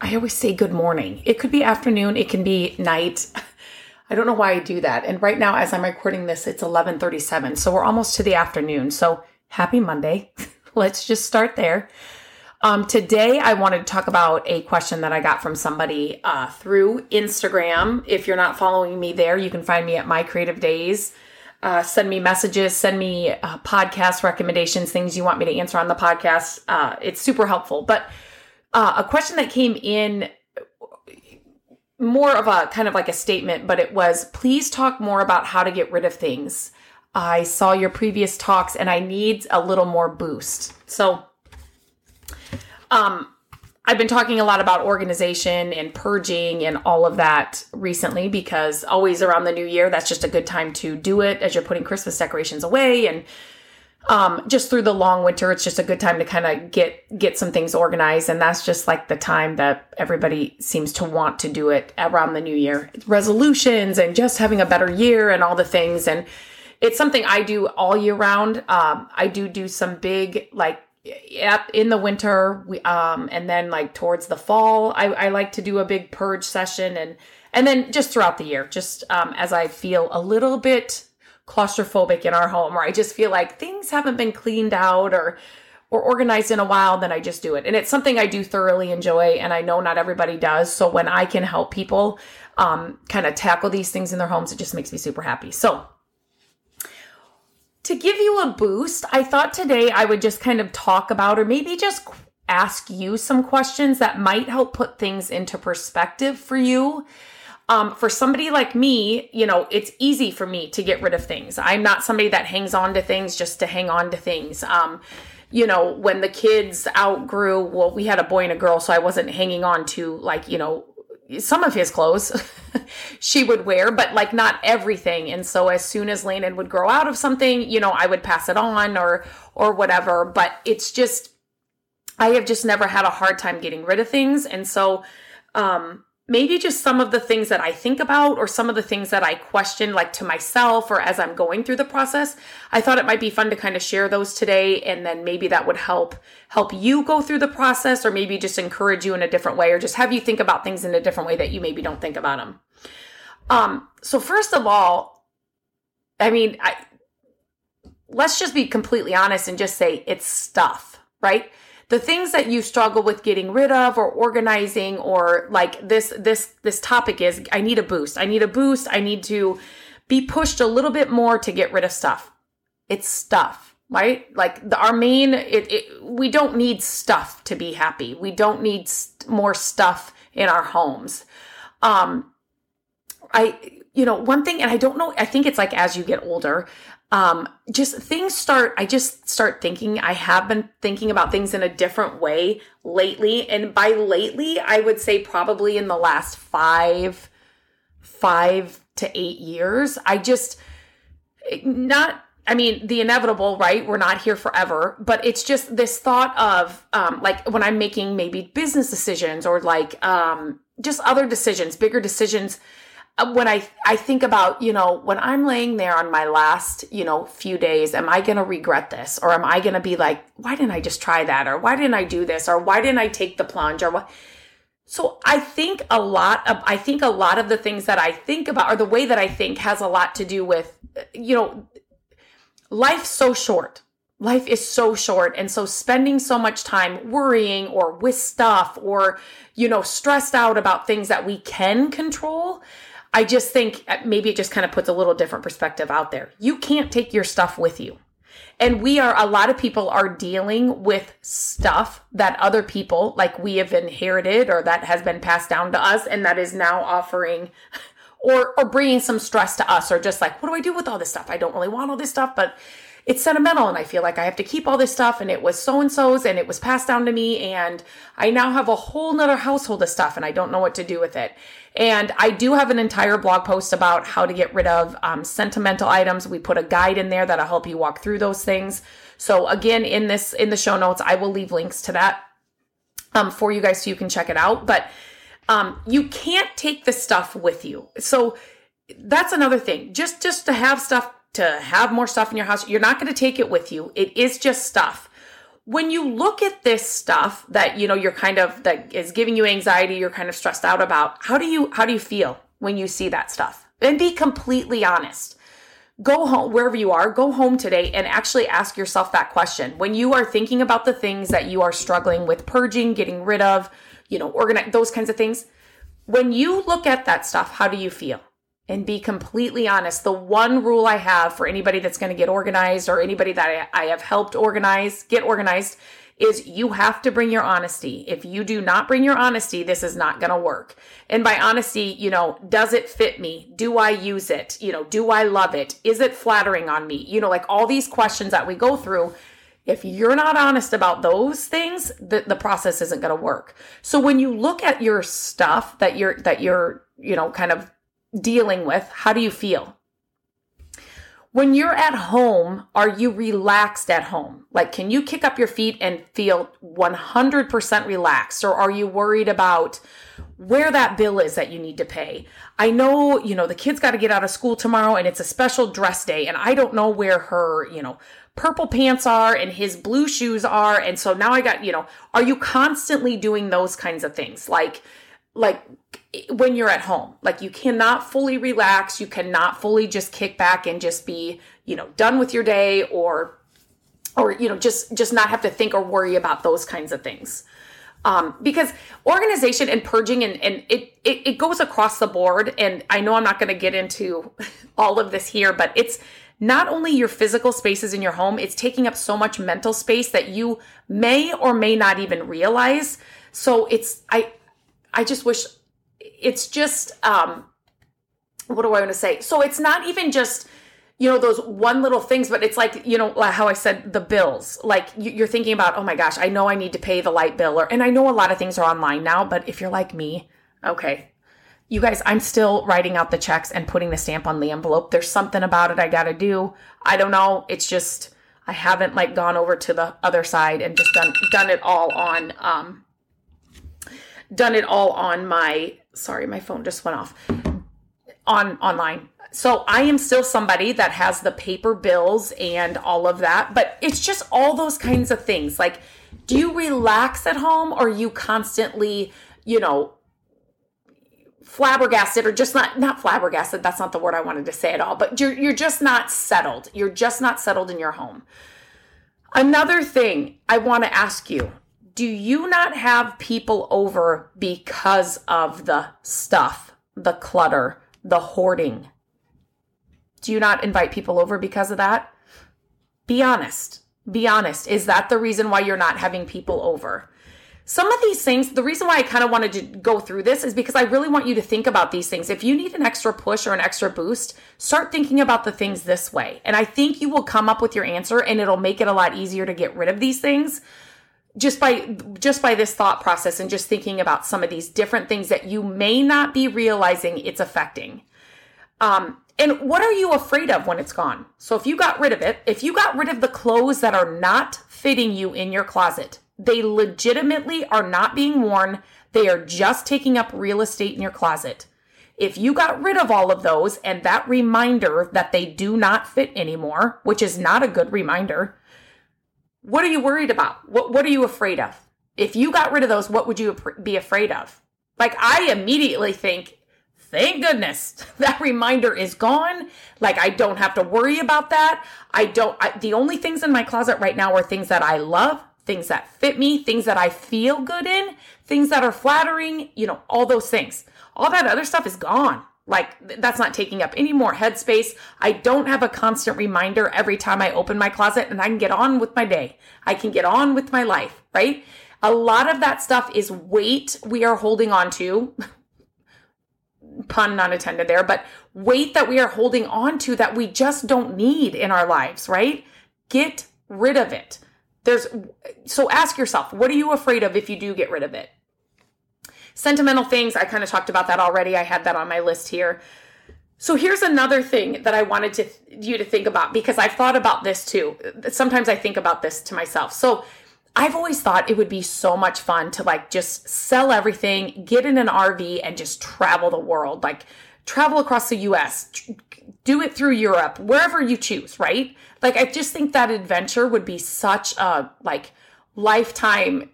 I always say good morning. It could be afternoon, it can be night. I don't know why I do that. And right now as I'm recording this, it's 11:37. So we're almost to the afternoon. So happy Monday. Let's just start there. Um, today, I wanted to talk about a question that I got from somebody uh, through Instagram. If you're not following me there, you can find me at My Creative Days. Uh, send me messages, send me uh, podcast recommendations, things you want me to answer on the podcast. Uh, it's super helpful. But uh, a question that came in more of a kind of like a statement, but it was please talk more about how to get rid of things. I saw your previous talks and I need a little more boost. So, um, I've been talking a lot about organization and purging and all of that recently because always around the new year, that's just a good time to do it as you're putting Christmas decorations away and um, just through the long winter, it's just a good time to kind of get get some things organized, and that's just like the time that everybody seems to want to do it around the new year. Resolutions and just having a better year and all the things, and it's something I do all year round. Um, I do do some big like yep in the winter, we um, and then like towards the fall, I, I like to do a big purge session, and and then just throughout the year, just um, as I feel a little bit claustrophobic in our home or I just feel like things haven't been cleaned out or or organized in a while, then I just do it. And it's something I do thoroughly enjoy and I know not everybody does. So when I can help people um, kind of tackle these things in their homes, it just makes me super happy. So to give you a boost, I thought today I would just kind of talk about or maybe just ask you some questions that might help put things into perspective for you um, for somebody like me, you know, it's easy for me to get rid of things. I'm not somebody that hangs on to things just to hang on to things. Um, you know, when the kids outgrew, well, we had a boy and a girl, so I wasn't hanging on to like, you know, some of his clothes she would wear, but like not everything. And so as soon as Landon would grow out of something, you know, I would pass it on or or whatever. But it's just I have just never had a hard time getting rid of things. And so um maybe just some of the things that I think about or some of the things that I question, like to myself or as I'm going through the process. I thought it might be fun to kind of share those today. And then maybe that would help, help you go through the process or maybe just encourage you in a different way or just have you think about things in a different way that you maybe don't think about them. Um, so first of all, I mean, I, let's just be completely honest and just say it's stuff, right? The things that you struggle with getting rid of or organizing or like this this this topic is I need a boost. I need a boost. I need to be pushed a little bit more to get rid of stuff. It's stuff, right? Like the, our main it, it we don't need stuff to be happy. We don't need st- more stuff in our homes. Um I you know, one thing and I don't know, I think it's like as you get older, um, just things start, I just start thinking, I have been thinking about things in a different way lately. And by lately, I would say probably in the last five, five to eight years. I just, not, I mean, the inevitable, right? We're not here forever, but it's just this thought of, um, like when I'm making maybe business decisions or like, um, just other decisions, bigger decisions Uh, when I I think about, you know, when I'm laying there on my last, you know, few days, am I going to regret this? Or am I going to be like, why didn't I just try that? Or why didn't I do this? Or why didn't I take the plunge? Or what? So I think a lot of I think a lot of the things that I think about or the way that I think has a lot to do with uh, you know life's so short. Life is so short. And so spending so much time worrying or with stuff or you know stressed out about things that we can control I just think uh, maybe it just kind of puts a little different perspective out there. You can't take your stuff with you. And we are, a lot of people are dealing with stuff that other people, like we have inherited or that has been passed down to us and that is now offering or, or bringing some stress to us or just like, what do I do with all this stuff? I don't really want all this stuff, but it's sentimental and I feel like I have to keep all this stuff and it was so and so's and it was passed down to me and I now have a whole nother household of stuff and I don't know what to do with it. And I do have an entire blog post about how to get rid of um, sentimental items. We put a guide in there that'll help you walk through those things. So again, in this in the show notes, I will leave links to that um, for you guys so you can check it out. But um, you can't take the stuff with you. So that's another thing. Just just to have stuff to have more stuff in your house. You're not going to take it with you. It is just stuff. When you look at this stuff that, you know, you're kind of, that is giving you anxiety, you're kind of stressed out about, how do you, how do you feel when you see that stuff? And be completely honest. Go home, wherever you are, go home today and actually ask yourself that question. When you are thinking about the things that you are struggling with purging, getting rid of, you know, organize, those kinds of things. When you look at that stuff, how do you feel? And be completely honest. The one rule I have for anybody that's going to get organized or anybody that I, I, have helped organize, get organized, is you have to bring your honesty. If you do not bring your honesty, this is not going to work. And by honesty, you know, does it fit me? Do I use it? You know, do I love it? Is it flattering on me? You know, like all these questions that we go through. If you're not honest about those things, the, the process isn't going to work. So when you look at your stuff that you're, that you're, you know, kind of dealing with, how do you feel? When you're at home, are you relaxed at home? Like, can you kick up your feet and feel 100% relaxed? Or are you worried about where that bill is that you need to pay? I know, you know, the kid's got to get out of school tomorrow and it's a special dress day, and I don't know where her, you know, purple pants are and his blue shoes are. And so now I got, you know, are you constantly doing those kinds of things? Like, like when you're at home. Like you cannot fully relax, you cannot fully just kick back and just be, you know, done with your day or or you know, just just not have to think or worry about those kinds of things. Um, because organization and purging and, and it, it, it goes across the board. And I know I'm not going to get into all of this here, but it's not only your physical spaces in your home, it's taking up so much mental space that you may or may not even realize. So it's, I, I just wish it's just um what do I want to say? So it's not even just you know those one little things but it's like you know how i said the bills. Like you're thinking about oh my gosh i know i need to pay the light bill or and i know a lot of things are online now but if you're like me okay. You guys i'm still writing out the checks and putting the stamp on the envelope. There's something about it i gotta do. I don't know. It's just i haven't like gone over to the other side and just done done it all on um done it all on my sorry, my phone just went off on online. So I am still somebody that has the paper bills and all of that, but it's just all those kinds of things. Like, do you relax at home or you constantly, you know, flabbergasted or just not not flabbergasted that's not the word i wanted to say at all but you're you're just not settled you're just not settled in your home another thing i want to ask you do you not have people over because of the stuff, the clutter, the hoarding? Do you not invite people over because of that? Be honest. Be honest. Is that the reason why you're not having people over? Some of these things, the reason why I kind of wanted to go through this is because I really want you to think about these things. If you need an extra push or an extra boost, start thinking about the things this way. And I think you will come up with your answer and it'll make it a lot easier to get rid of these things just by just by this thought process and just thinking about some of these different things that you may not be realizing it's affecting. Um and what are you afraid of when it's gone? So if you got rid of it if you got rid of the clothes that are not fitting you in your closet they legitimately are not being worn. They are just taking up real estate in your closet. If you got rid of all of those and that reminder that they do not fit anymore which is not a good reminder what are you worried about? What what are you afraid of? If you got rid of those, what would you be afraid of? Like I immediately think, thank goodness that reminder is gone. Like I don't have to worry about that. I don't I, the only things in my closet right now are things that I love, things that fit me, things that I feel good in, things that are flattering, you know, all those things. All that other stuff is gone. Like that's not taking up any more headspace. I don't have a constant reminder every time I open my closet and I can get on with my day. I can get on with my life, right? A lot of that stuff is weight we are holding on to. Pun not intended there, but weight that we are holding on to that we just don't need in our lives, right? Get rid of it. There's so ask yourself, what are you afraid of if you do get rid of it? Sentimental things, I kind of talked about that already. I had that on my list here. So here's another thing that I wanted to you to think about because I've thought about this too. Sometimes I think about this to myself. So I've always thought it would be so much fun to like just sell everything, get in an RV and just travel the world. Like travel across the US, do it through Europe, wherever you choose, right? Like I just think that adventure would be such a like lifetime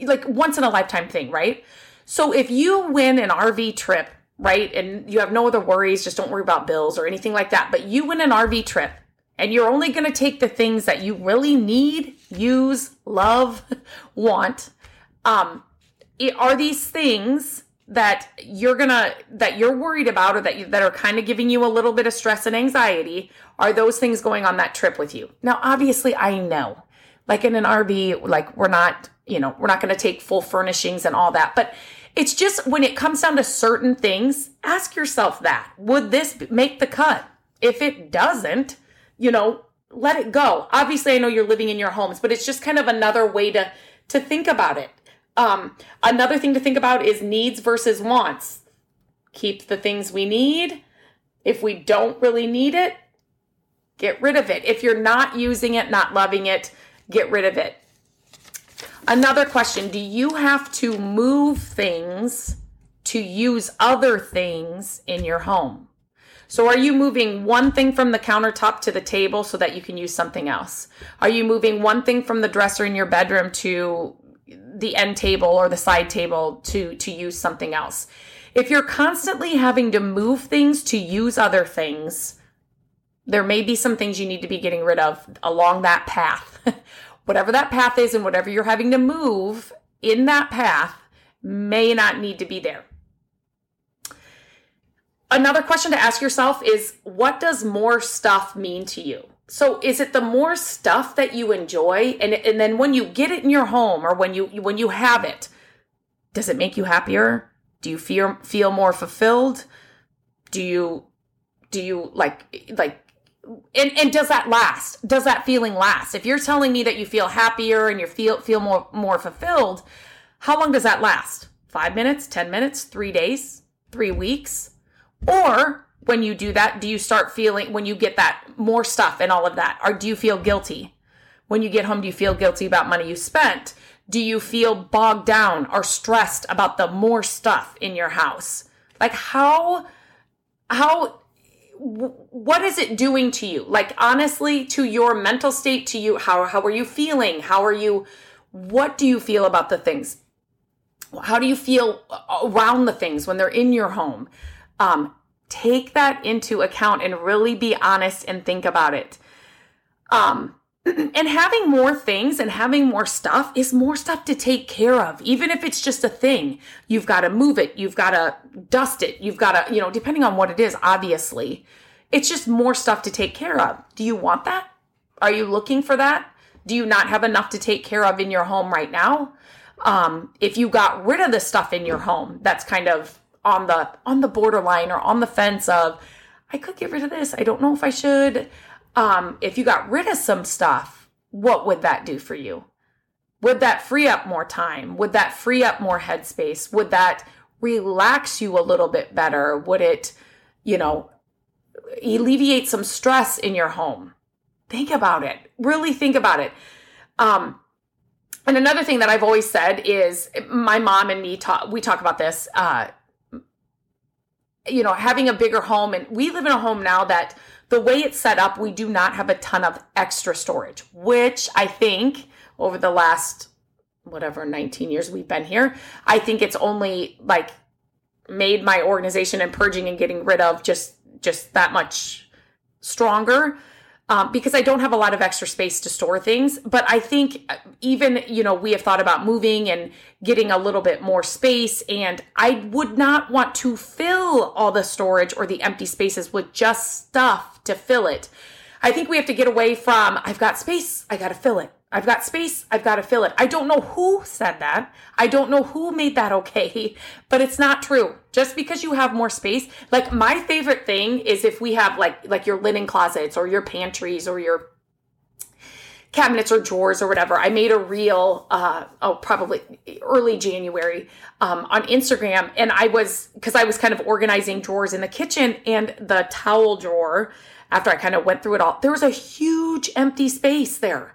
like once in a lifetime thing, right? So if you win an RV trip right? And you have no other worries, just don't worry about bills or anything like that. But you win an RV trip and you're only going to take the things that you really need, use, love, want. Um, it, are these things that you're gonna that you're worried about or that you, that are kind of giving you a little bit of stress and anxiety are those things going on that trip with you now obviously i know like in an rv like we're not you know we're not to take full furnishings and all that but it's just when it comes down to certain things, ask yourself that. Would this make the cut? If it doesn't, you know, let it go. Obviously, I know you're living in your homes, but it's just kind of another way to to think about it. Um, another thing to think about is needs versus wants. Keep the things we need. If we don't really need it, get rid of it. If you're not using it, not loving it, get rid of it. Another question Do you have to move things to use other things in your home? So, are you moving one thing from the countertop to the table so that you can use something else? Are you moving one thing from the dresser in your bedroom to the end table or the side table to, to use something else? If you're constantly having to move things to use other things, there may be some things you need to be getting rid of along that path. whatever that path is and whatever you're having to move in that path may not need to be there. Another question to ask yourself is what does more stuff mean to you? So is it the more stuff that you enjoy and and then when you get it in your home or when you when you have it does it make you happier? Do you feel feel more fulfilled? Do you do you like like and, and does that last? Does that feeling last? If you're telling me that you feel happier and you feel feel more more fulfilled, how long does that last? Five minutes, ten minutes, three days, three weeks? Or when you do that, do you start feeling when you get that more stuff and all of that? Or do you feel guilty? When you get home, do you feel guilty about money you spent? Do you feel bogged down or stressed about the more stuff in your house? Like how how what is it doing to you? Like honestly, to your mental state, to you, how how are you feeling? How are you? What do you feel about the things? How do you feel around the things when they're in your home? Um, take that into account and really be honest and think about it. Um, and having more things and having more stuff is more stuff to take care of even if it's just a thing. You've got to move it you've got to dust it you've got to you know depending on what it is obviously. It's just more stuff to take care of. Do you want that? Are you looking for that? Do you not have enough to take care of in your home right now? Um, if you got rid of the stuff in your home that's kind of on the on the borderline or on the fence of i could get rid of this i don't know if i should um, if you got rid of some stuff, what would that do for you? Would that free up more time? Would that free up more headspace? Would that relax you a little bit better? Would it, you know, alleviate some stress in your home? Think about it. Really think about it. Um, and another thing that I've always said is my mom and me talk, we talk about this, uh, you know, having a bigger home. And we live in a home now that the way it's set up, we do not have a ton of extra storage, which I think over the last whatever 19 years we've been here, I think it's only like made my organization and purging and getting rid of just just that much stronger um, because I don't have a lot of extra space to store things. But I think uh, even, you know, we have thought about moving and getting a little bit more space. And I would not want to fill all the storage or the empty spaces with just stuff to fill it. I think we have to get away from, I've got space, I got to fill it. I've got space, I've got to fill it. I don't know who said that. I don't know who made that okay, but it's not true. Just because you have more space, like my favorite thing is if we have like like your linen closets or your pantries or your cabinets or drawers or whatever. I made a reel, uh, oh, probably early January um, on Instagram, and I was because I was kind of organizing drawers in the kitchen and the towel drawer. After I kind of went through it all, there was a huge empty space there,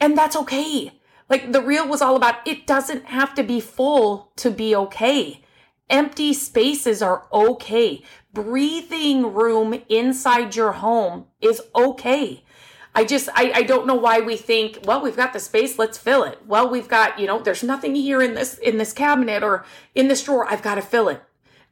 and that's okay. Like the reel was all about it doesn't have to be full to be okay. Empty spaces are okay. Breathing room inside your home is okay. I just, I, I don't know why we think, well, we've got the space, let's fill it. Well, we've got, you know, there's nothing here in this, in this cabinet or in this drawer. I've got to fill it.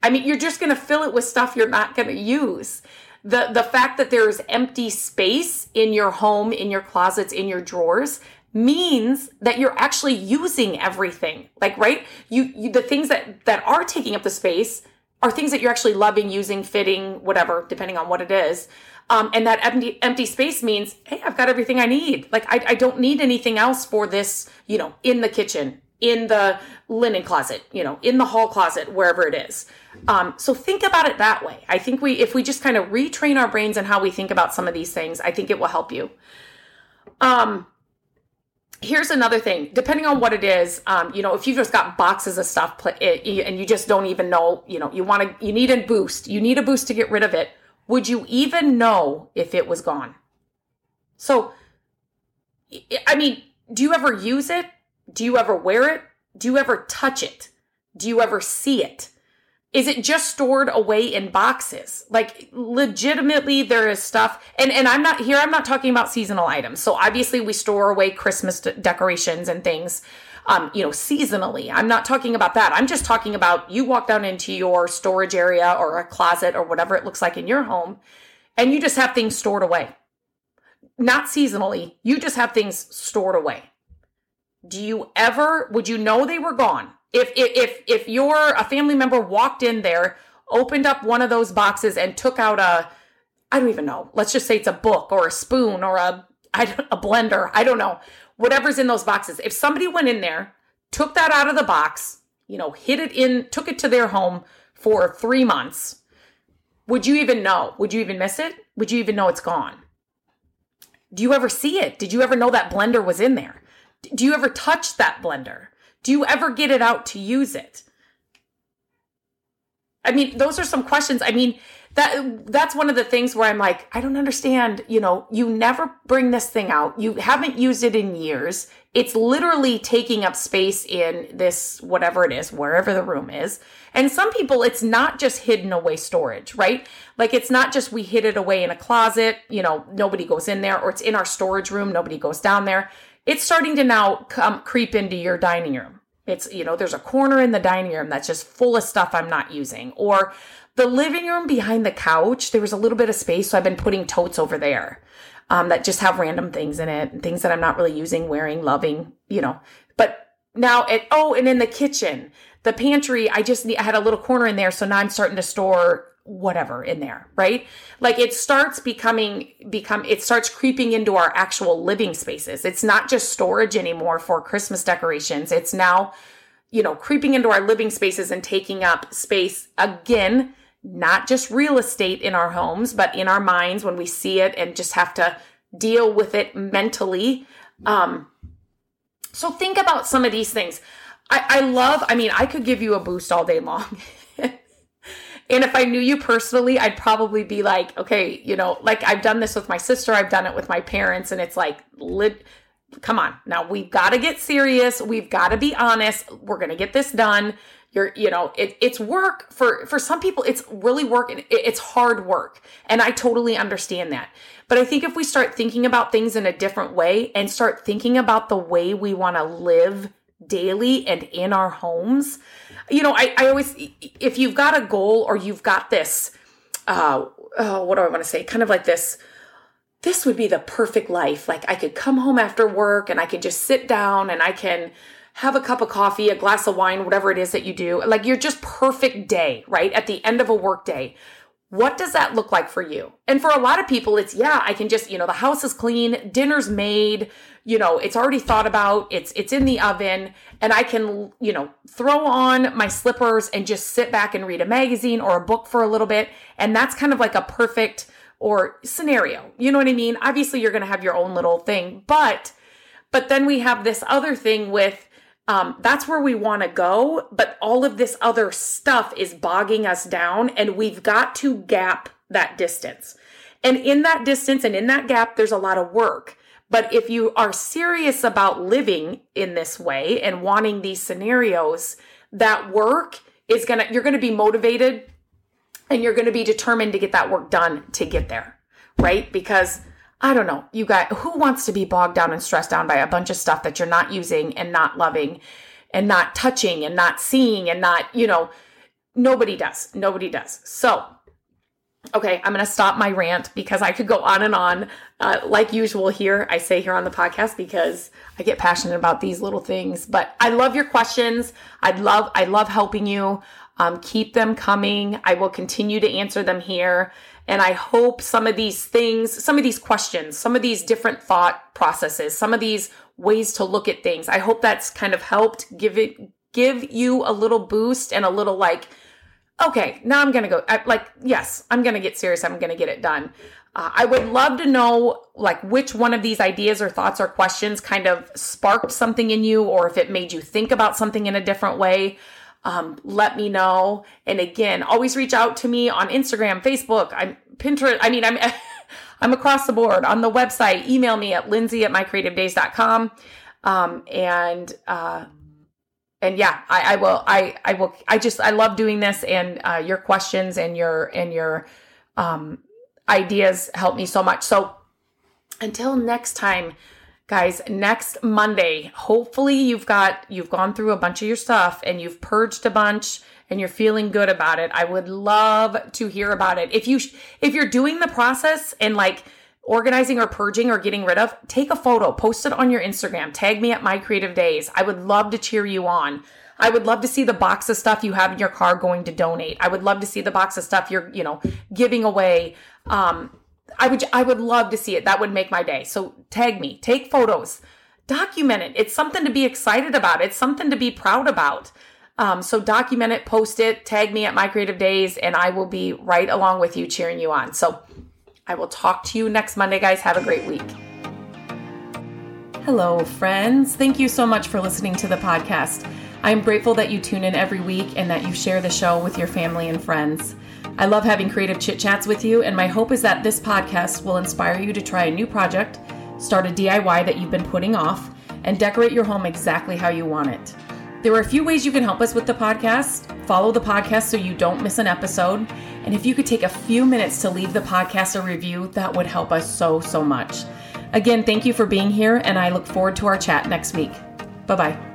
I mean, you're just going to fill it with stuff you're not going to use. The, the fact that there is empty space in your home, in your closets, in your drawers, means that you're actually using everything. Like, right? You, you, the things that, that are taking up the space are things that you're actually loving, using, fitting, whatever, depending on what it is. Um, and that empty, empty space means, hey, I've got everything I need. Like, I, I don't need anything else for this, you know, in the kitchen, in the linen closet, you know, in the hall closet, wherever it is. Um, so think about it that way. I think we, if we just kind of retrain our brains and how we think about some of these things, I think it will help you. Um, here's another thing depending on what it is um, you know if you've just got boxes of stuff and you just don't even know you know you want to you need a boost you need a boost to get rid of it would you even know if it was gone so i mean do you ever use it do you ever wear it? Do you ever touch it? Do you ever see it? Is it just stored away in boxes? Like legitimately there is stuff and and i'm not here i'm not talking about seasonal items. So obviously we store away christmas decorations and things um, you know seasonally. I'm not talking about that. I'm just talking about you walk down into your storage area or a closet or whatever it looks like in your home and you just have things stored away. Not seasonally. You just have things stored away do you ever would you know they were gone if if if you're a family member walked in there, opened up one of those boxes and took out a I don't even know. Let's just say it's a book or a spoon or a I don't, a blender. I don't know. Whatever's in those boxes. If somebody went in there, took that out of the box, you know, hid it in, took it to their home for 3 months, would you even know? Would you even miss it? Would you even know it's gone? Do you ever see it? Did you ever know that blender was in there? Do you ever touch that blender? Do you ever get it out to use it? I mean, those are some questions. I mean, that that's one of the things where I'm like, I don't understand, you know, you never bring this thing out. You haven't used it in years. It's literally taking up space in this whatever it is, wherever the room is. And some people it's not just hidden away storage, right? Like it's not just we hid it away in a closet, you know, nobody goes in there or it's in our storage room, nobody goes down there it's starting to now come creep into your dining room. It's, you know, there's a corner in the dining room that's just full of stuff I'm not using. Or the living room behind the couch, there was a little bit of space, so I've been putting totes over there um, that just have random things in it and things that I'm not really using, wearing, loving, you know. But now it, oh, and in the kitchen, the pantry, I just need, I had a little corner in there, so now I'm starting to store whatever in there, right? Like it starts becoming become it starts creeping into our actual living spaces. It's not just storage anymore for Christmas decorations. It's now, you know, creeping into our living spaces and taking up space again, not just real estate in our homes, but in our minds when we see it and just have to deal with it mentally. Um so think about some of these things. I, I love, I mean, I could give you a boost all day long. And if I knew you personally, I'd probably be like, okay, you know, like I've done this with my sister, I've done it with my parents, and it's like, lit, come on, now we've got to get serious. We've got to be honest. We're to get this done. You're, you know, it, it's work for, for some people, it's really work. It, it's hard work. And I totally understand that. But I think if we start thinking about things in a different way and start thinking about the way we want to live daily and in our homes, you know, I, I always, if you've got a goal or you've got this, uh, oh, what do I want to say? Kind of like this, this would be the perfect life. Like I could come home after work and I can just sit down and I can have a cup of coffee, a glass of wine, whatever it is that you do. Like you're just perfect day, right? At the end of a work day. What does that look like for you? And for a lot of people, it's yeah, I can just, you know, the house is clean, dinner's made, you know, it's already thought about, it's it's in the oven, and I can, you know, throw on my slippers and just sit back and read a magazine or a book for a little bit. And that's kind of like a perfect or scenario. You know what I mean? Obviously, you're going to have your own little thing, but But then we have this other thing with um, that's where we want to go, but all of this other stuff is bogging us down, and we've got to gap that distance. And in that distance and in that gap, there's a lot of work. But if you are serious about living in this way and wanting these scenarios, that work is gonna, you're gonna be motivated and you're gonna be determined to get that work done to get there, right? Because I don't know, you guys, who wants to be bogged down and stressed down by a bunch of stuff that you're not using and not loving and not touching and not seeing and not, you know, nobody does. Nobody does. So, okay, I'm going to stop my rant because I could go on and on. Uh, like usual here, I say here on the podcast because I get passionate about these little things. But I love your questions. I love, I love helping you. Um, keep them coming. I will continue to answer them here. And I hope some of these things, some of these questions, some of these different thought processes, some of these ways to look at things, I hope that's kind of helped give it, give you a little boost and a little like, okay, now I'm going to go. I, like, yes, I'm going to get serious. I'm going to get it done. Uh, I would love to know like which one of these ideas or thoughts or questions kind of sparked something in you or if it made you think about something in a different way um, let me know. And again, always reach out to me on Instagram, Facebook, I'm Pinterest. I mean, I'm, I'm across the board on the website. Email me at lindsay at mycreativedays.com. Um, and, uh, and yeah, I, I, will, I, I will, I just, I love doing this and, uh, your questions and your, and your, um, ideas help me so much. So until next time, guys next monday hopefully you've got you've gone through a bunch of your stuff and you've purged a bunch and you're feeling good about it i would love to hear about it if you if you're doing the process and like organizing or purging or getting rid of take a photo post it on your instagram tag me at my creative days i would love to cheer you on I would love to see the box of stuff you have in your car going to donate. I would love to see the box of stuff you're, you know, giving away. Um, I would I would love to see it. That would make my day. So tag me, take photos, document it. It's something to be excited about. It's something to be proud about. Um, so document it, post it, tag me at my creative days, and I will be right along with you, cheering you on. So I will talk to you next Monday, guys. Have a great week. Hello, friends. Thank you so much for listening to the podcast. I'm grateful that you tune in every week and that you share the show with your family and friends. I love having creative chit chats with you, and my hope is that this podcast will inspire you to try a new project, start a DIY that you've been putting off, and decorate your home exactly how you want it. There are a few ways you can help us with the podcast. Follow the podcast so you don't miss an episode. And if you could take a few minutes to leave the podcast a review, that would help us so, so much. Again, thank you for being here, and I look forward to our chat next week. Bye bye.